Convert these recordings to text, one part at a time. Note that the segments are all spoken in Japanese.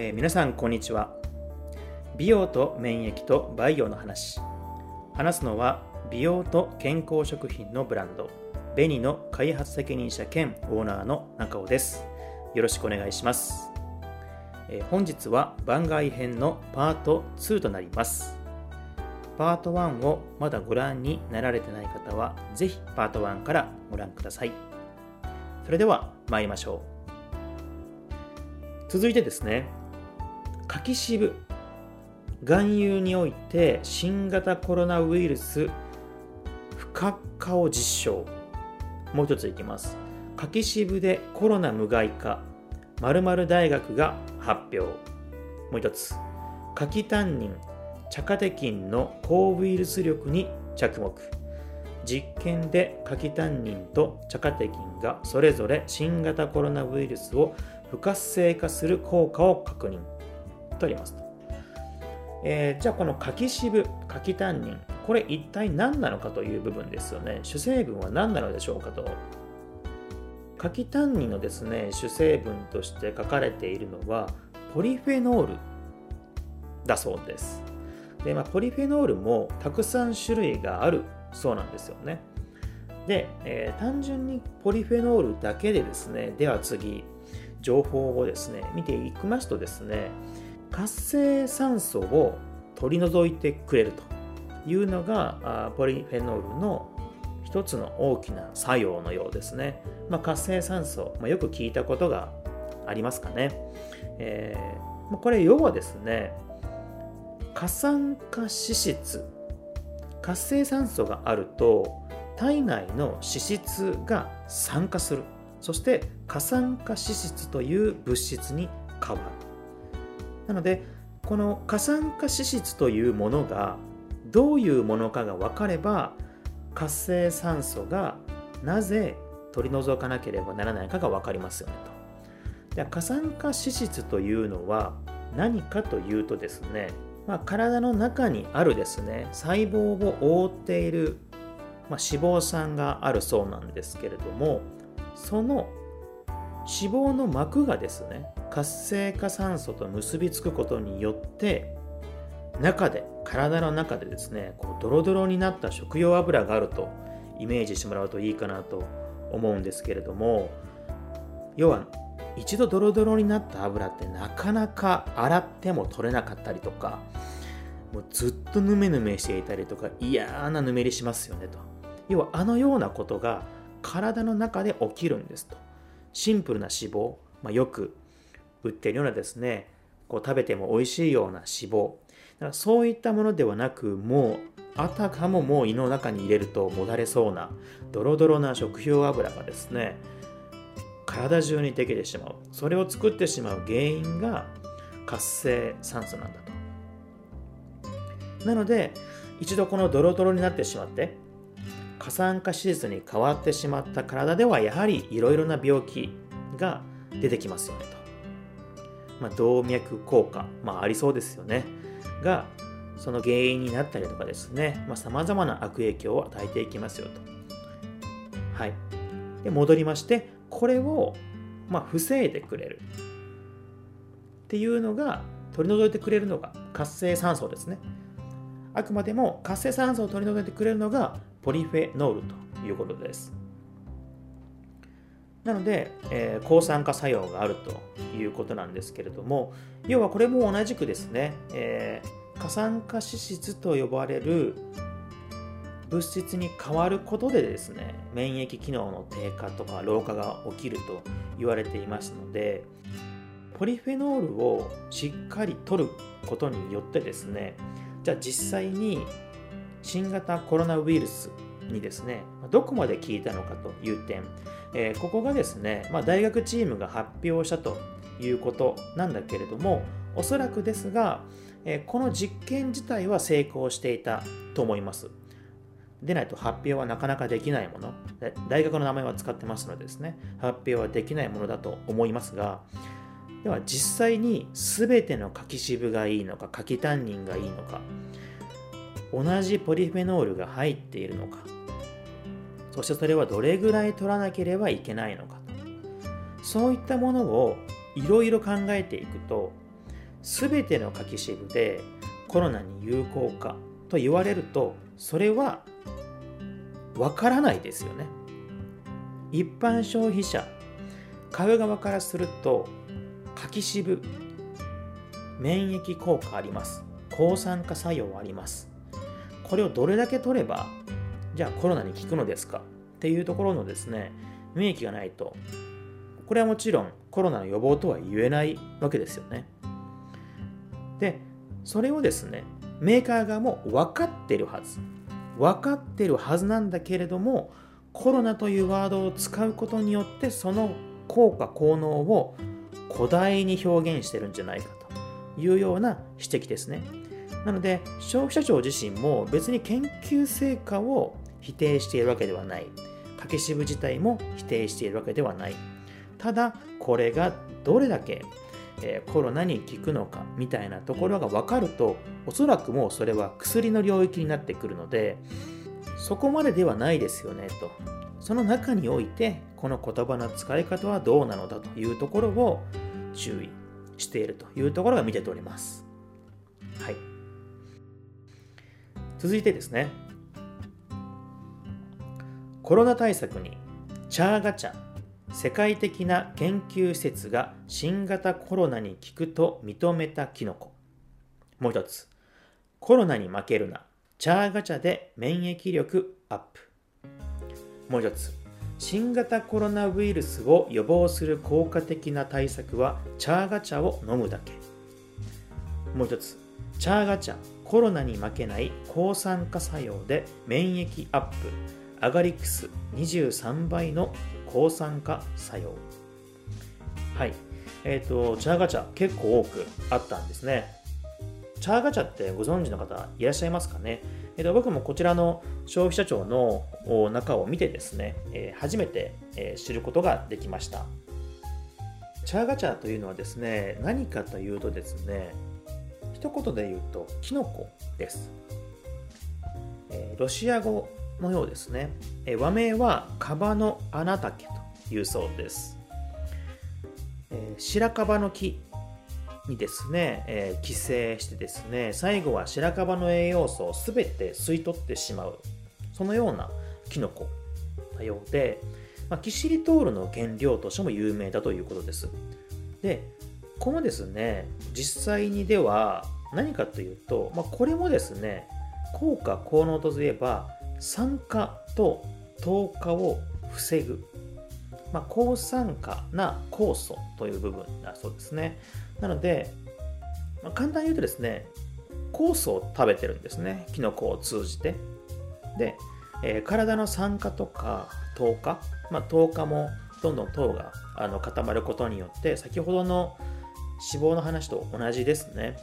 えー、皆さんこんにちは。美容と免疫とバイオの話。話すのは美容と健康食品のブランド。ベニの開発責任者兼オーナーの中尾です。よろしくお願いします、えー、本日は番外編のパート2となります。パート1をまだご覧になられてない方はぜひパート1からご覧ください。それでは参りましょう。続いてですね柿渋含有において新型コロナウイルス不活化を実証。もう一ついきます。柿渋でコロナ無害化〇〇大学が発表。もう一つ。柿タンニン茶化テキンの抗ウイルス力に着目。実験で柿タンニンと茶化テキンがそれぞれ新型コロナウイルスを不活性化する効果を確認。とありますと、えー、じゃあこの柿渋柿タンニンこれ一体何なのかという部分ですよね。主成分は何なのでしょうかと。柿タンニンのですね主成分として書かれているのはポリフェノールだそうです。で、まあ、ポリフェノールもたくさん種類があるそうなんですよね。で、えー、単純にポリフェノールだけでですねでは次情報をですね見ていきますとですね活性酸素を取り除いてくれるというのがポリフェノールの一つの大きな作用のようですね、まあ、活性酸素、まあ、よく聞いたことがありますかね、えー、これ要はですね過酸化脂質活性酸素があると体内の脂質が酸化する。そして過酸化脂質という物質に変わる。なのでこの過酸化脂質というものがどういうものかが分かれば活性酸素がなぜ取り除かなければならないかが分かりますよねと。で過酸化脂質というのは何かというとですね、まあ、体の中にあるですね細胞を覆っている、まあ、脂肪酸があるそうなんですけれどもその脂肪の膜がですね活性化酸素と結びつくことによって中で体の中でですねこうドロドロになった食用油があるとイメージしてもらうといいかなと思うんですけれども要は一度ドロドロになった油ってなかなか洗っても取れなかったりとかもうずっとヌメヌメしていたりとか嫌なぬめりしますよねと要はあのようなことが体の中で起きるんですと。シンプルな脂肪、まあ、よく売ってるようなですね、こう食べても美味しいような脂肪。だからそういったものではなく、もうあたかももう胃の中に入れるともだれそうなドロドロな食用油がですね、体中にできてしまう。それを作ってしまう原因が活性酸素なんだと。なので、一度このドロドロになってしまって、過酸化脂質に変わってしまった体ではやはりいろいろな病気が出てきますよねと。まあ、動脈硬化、まあ、ありそうですよね。がその原因になったりとかですね、さまざ、まな悪影響を与えていきますよと。はい。で、戻りまして、これを、まあ、防いでくれる。っていうのが、取り除いてくれるのが活性酸素ですね。あくまでも活性酸素を取り除いてくれるのがポリフェノールということです。なので、えー、抗酸化作用があるということなんですけれども、要はこれも同じくですね、えー、過酸化脂質と呼ばれる物質に変わることでですね、免疫機能の低下とか老化が起きると言われていますので、ポリフェノールをしっかり取ることによってですね、じゃあ実際に新型コロナウイルスにですね、どこまで効いたのかという点、えー、ここがですね、まあ、大学チームが発表したということなんだけれども、おそらくですが、えー、この実験自体は成功していたと思います。でないと発表はなかなかできないもの、大学の名前は使ってますのでですね、発表はできないものだと思いますが、では実際に全ての柿渋がいいのか、柿タンニンがいいのか、同じポリフェノールが入っているのか。そしてそれはどれぐらい取らなければいけないのかそういったものをいろいろ考えていくと全ての柿渋でコロナに有効かと言われるとそれはわからないですよね。一般消費者買う側からすると柿渋免疫効果あります。抗酸化作用あります。これをどれだけ取ればじゃあコロナに効くのですかっていうところのですね免疫がないとこれはもちろんコロナの予防とは言えないわけですよね。でそれをですねメーカー側も分かってるはず。分かってるはずなんだけれどもコロナというワードを使うことによってその効果効能を古代に表現してるんじゃないかというような指摘ですね。なので消費者庁自身も別に研究成果を否定しているわけではない。掛け渋自体も否定しているわけではない。ただこれがどれだけえコロナに効くのかみたいなところが分かるとおそらくもうそれは薬の領域になってくるのでそこまでではないですよねと。その中においてこの言葉の使い方はどうなのだというところを注意しているというところが見て取れます。はい。続いてですねコロナ対策にチャーガチャ世界的な研究施設が新型コロナに効くと認めたキノコ。もう一つ、コロナに負けるな、チャーガチャで免疫力アップ。もう一つ、新型コロナウイルスを予防する効果的な対策はチャーガチャを飲むだけ。もう一つ、チャーガチャ、コロナに負けない抗酸化作用で免疫アップ。アガリクス23倍の抗酸化作用。はい。えっ、ー、と、チャーガチャ結構多くあったんですね。チャーガチャってご存知の方いらっしゃいますかね、えーと、僕もこちらの消費者庁の中を見てですね、えー、初めて、えー、知ることができました。チャーガチャというのはですね、何かというとですね、一言で言うと、キノコです。えー、ロシア語のようですね。え和名はカバの穴竹というそうです。え白樺の木にですね、えー、寄生してですね、最後は白樺の栄養素を全て吸い取ってしまう、そのようなキノコなようで、まあ、キシリトールの原料としても有名だということです。で、このですね、実際にでは何かというと、まあ、これもですね、効果効能といえば酸化と糖化を防ぐ、まあ、抗酸化な酵素という部分だそうですね。なので、まあ、簡単に言うとですね酵素を食べてるんですね。キノコを通じて。で、えー、体の酸化とか糖化、まあ、糖化もどんどん糖があの固まることによって先ほどの脂肪の話と同じですね。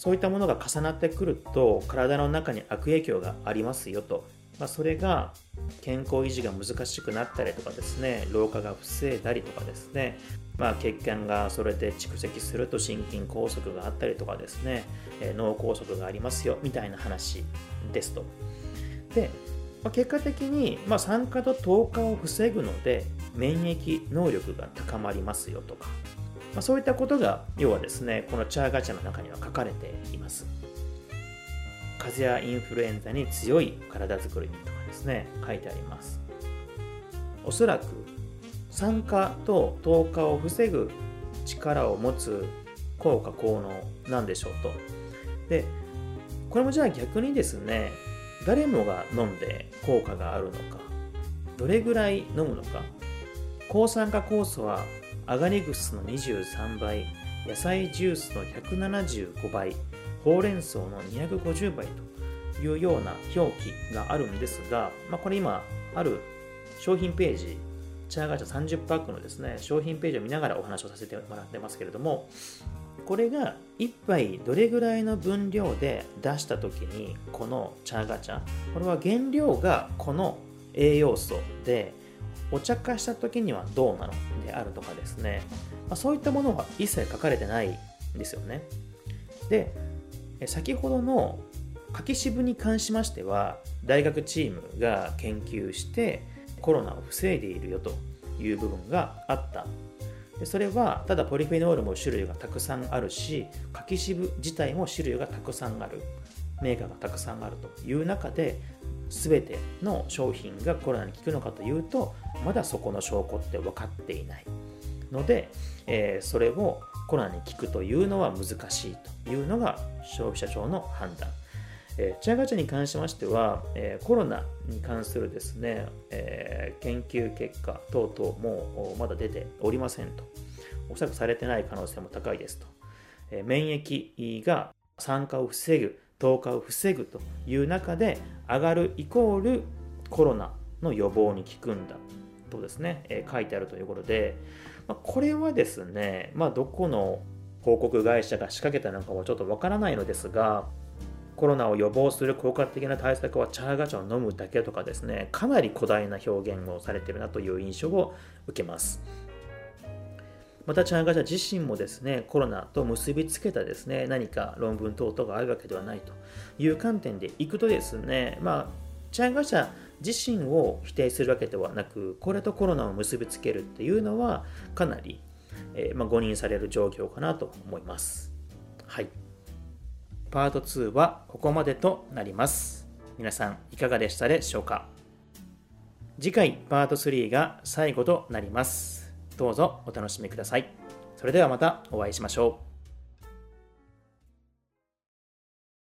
そういったものが重なってくると体の中に悪影響がありますよと、まあ、それが健康維持が難しくなったりとかですね老化が防いだりとかですね、まあ、血管がそれで蓄積すると心筋梗塞があったりとかですね、え脳梗塞がありますよみたいな話ですと。で、まあ、結果的に、ま、酸化と糖化を防ぐので免疫能力が高まりますよとか。まあ、そういったことが要はですねこのチャーガチャの中には書かれています。風邪やインフルエンザに強い体づくりとかですね書いてあります。おそらく酸化と糖化を防ぐ力を持つ効果効能なんでしょうと。でこれもじゃあ逆にですね誰もが飲んで効果があるのかどれぐらい飲むのか抗酸化酵素はアガリグスの23倍、野菜ジュースの175倍、ほうれん草の250倍というような表記があるんですが、まあ、これ今ある商品ページ、チャーガチャ30パックのですね、商品ページを見ながらお話をさせてもらってますけれども、これが1杯どれぐらいの分量で出した時にこのチャーガチャこれは原料がこの栄養素でお茶化した時にはどうなのであるとかですね、まあ、そういったものは一切書かれてないんですよね。で、先ほどの柿渋に関しましては、大学チームが研究してコロナを防いでいるよという部分があった。でそれはただポリフェノールも種類がたくさんあるし柿渋自体も種類がたくさんある。メーカーがたくさんあるという中で全ての商品がコロナに効くのかというとまだそこの証拠って分かっていないので、えー、それをコロナに効くというのは難しいというのが消費者庁の判断えー、チャガチャに関しましては、えー、コロナに関するですね、えー、研究結果等々もまだ出ておりませんと。おそらくされてない可能性も高いですと。え、免疫が酸化を防ぐ、糖化を防ぐという中で上がるイコールコロナの予防に効くんだとですね、え、書いてあるということで、ま、これはですね、まあ、どこの広告会社が仕掛けたのかはちょっとわからないのですが、コロナを予防する効果的な対策はチャーガチャを飲むだけとかですね、かなり古代な表現をされているなという印象を受けます。またチャーガチャ自身もですね、コロナと結びつけたですね、何か論文等々があるわけではないという観点でいくとですね、まあ、チャーガチャ自身を否定するわけではなく、これとコロナを結びつけるっていうのはかなり、えー、まあ、誤認される状況かなと思います。はい。パート2はここまでとなります。皆さんいかがでしたでしょうか次回パート3が最後となります。どうぞお楽しみください。それではまたお会いしましょう。